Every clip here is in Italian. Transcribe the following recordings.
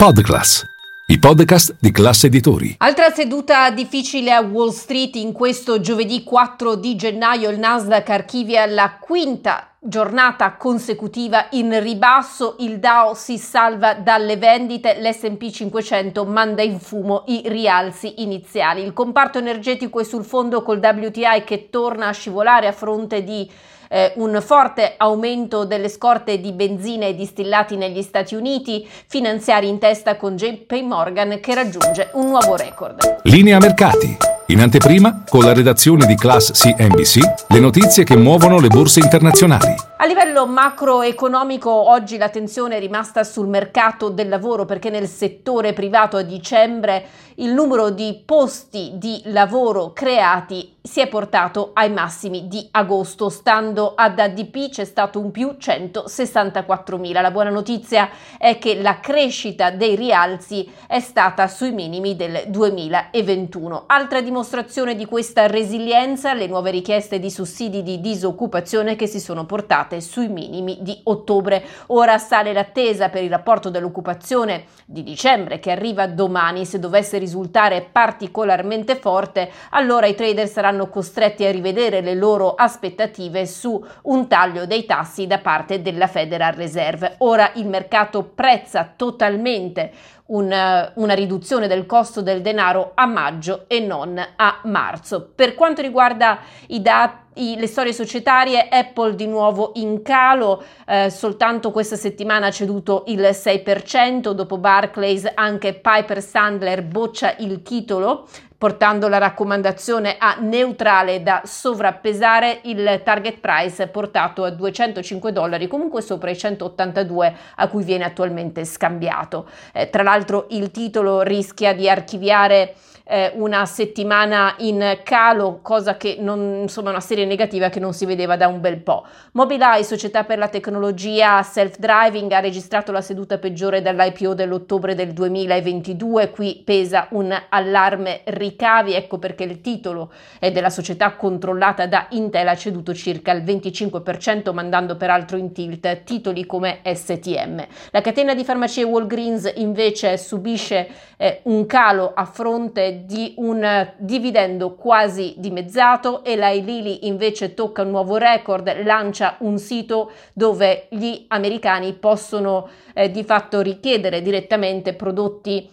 Podclass, i podcast di classe editori. Altra seduta difficile a Wall Street in questo giovedì 4 di gennaio. Il Nasdaq archivia la quinta giornata consecutiva in ribasso, il Dow si salva dalle vendite, l'S&P 500 manda in fumo i rialzi iniziali. Il comparto energetico è sul fondo col WTI che torna a scivolare a fronte di eh, un forte aumento delle scorte di benzina e distillati negli Stati Uniti, finanziari in testa con JP Morgan che raggiunge un nuovo record. Linea mercati. In anteprima, con la redazione di Class CNBC, le notizie che muovono le borse internazionali. A livello macroeconomico oggi l'attenzione è rimasta sul mercato del lavoro perché nel settore privato a dicembre il numero di posti di lavoro creati si è portato ai massimi di agosto. Stando ad ADP c'è stato un più 164.000. La buona notizia è che la crescita dei rialzi è stata sui minimi del 2021. Altra dimostrazione di questa resilienza, le nuove richieste di sussidi di disoccupazione che si sono portate sui minimi di ottobre. Ora sale l'attesa per il rapporto dell'occupazione di dicembre che arriva domani. Se dovesse risultare particolarmente forte, allora i trader saranno saranno costretti a rivedere le loro aspettative su un taglio dei tassi da parte della Federal Reserve. Ora il mercato prezza totalmente una, una, riduzione del costo del denaro a maggio e non a marzo. Per quanto riguarda i dati, le storie societarie, Apple di nuovo in calo, eh, soltanto questa settimana ha ceduto il 6%, dopo Barclays anche Piper Sandler boccia il titolo portando la raccomandazione a neutrale da sovrappesare il target price portato a 205 dollari, comunque sopra i 182 a cui viene attualmente scambiato. Eh, tra l'altro il titolo rischia di archiviare eh, una settimana in calo, cosa che non, insomma, una serie negativa che non si vedeva da un bel po'. Mobileye, società per la tecnologia self-driving, ha registrato la seduta peggiore dall'IPO dell'ottobre del 2022. Qui pesa un allarme ricavi, ecco perché il titolo è della società controllata da Intel ha ceduto circa il 25%, mandando peraltro in tilt titoli come STM. La catena di farmacie Walgreens invece subisce eh, un calo a fronte di un dividendo quasi dimezzato e la Lilly invece tocca un nuovo record, lancia un sito dove gli americani possono eh, di fatto richiedere direttamente prodotti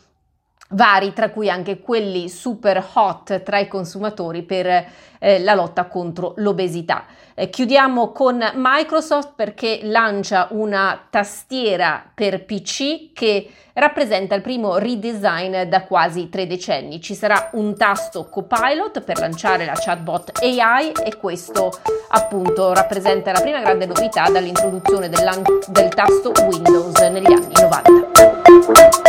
vari, tra cui anche quelli super hot tra i consumatori per eh, la lotta contro l'obesità. Eh, chiudiamo con Microsoft perché lancia una tastiera per PC che rappresenta il primo redesign da quasi tre decenni. Ci sarà un tasto Copilot per lanciare la chatbot AI e questo appunto rappresenta la prima grande novità dall'introduzione del, del tasto Windows negli anni 90.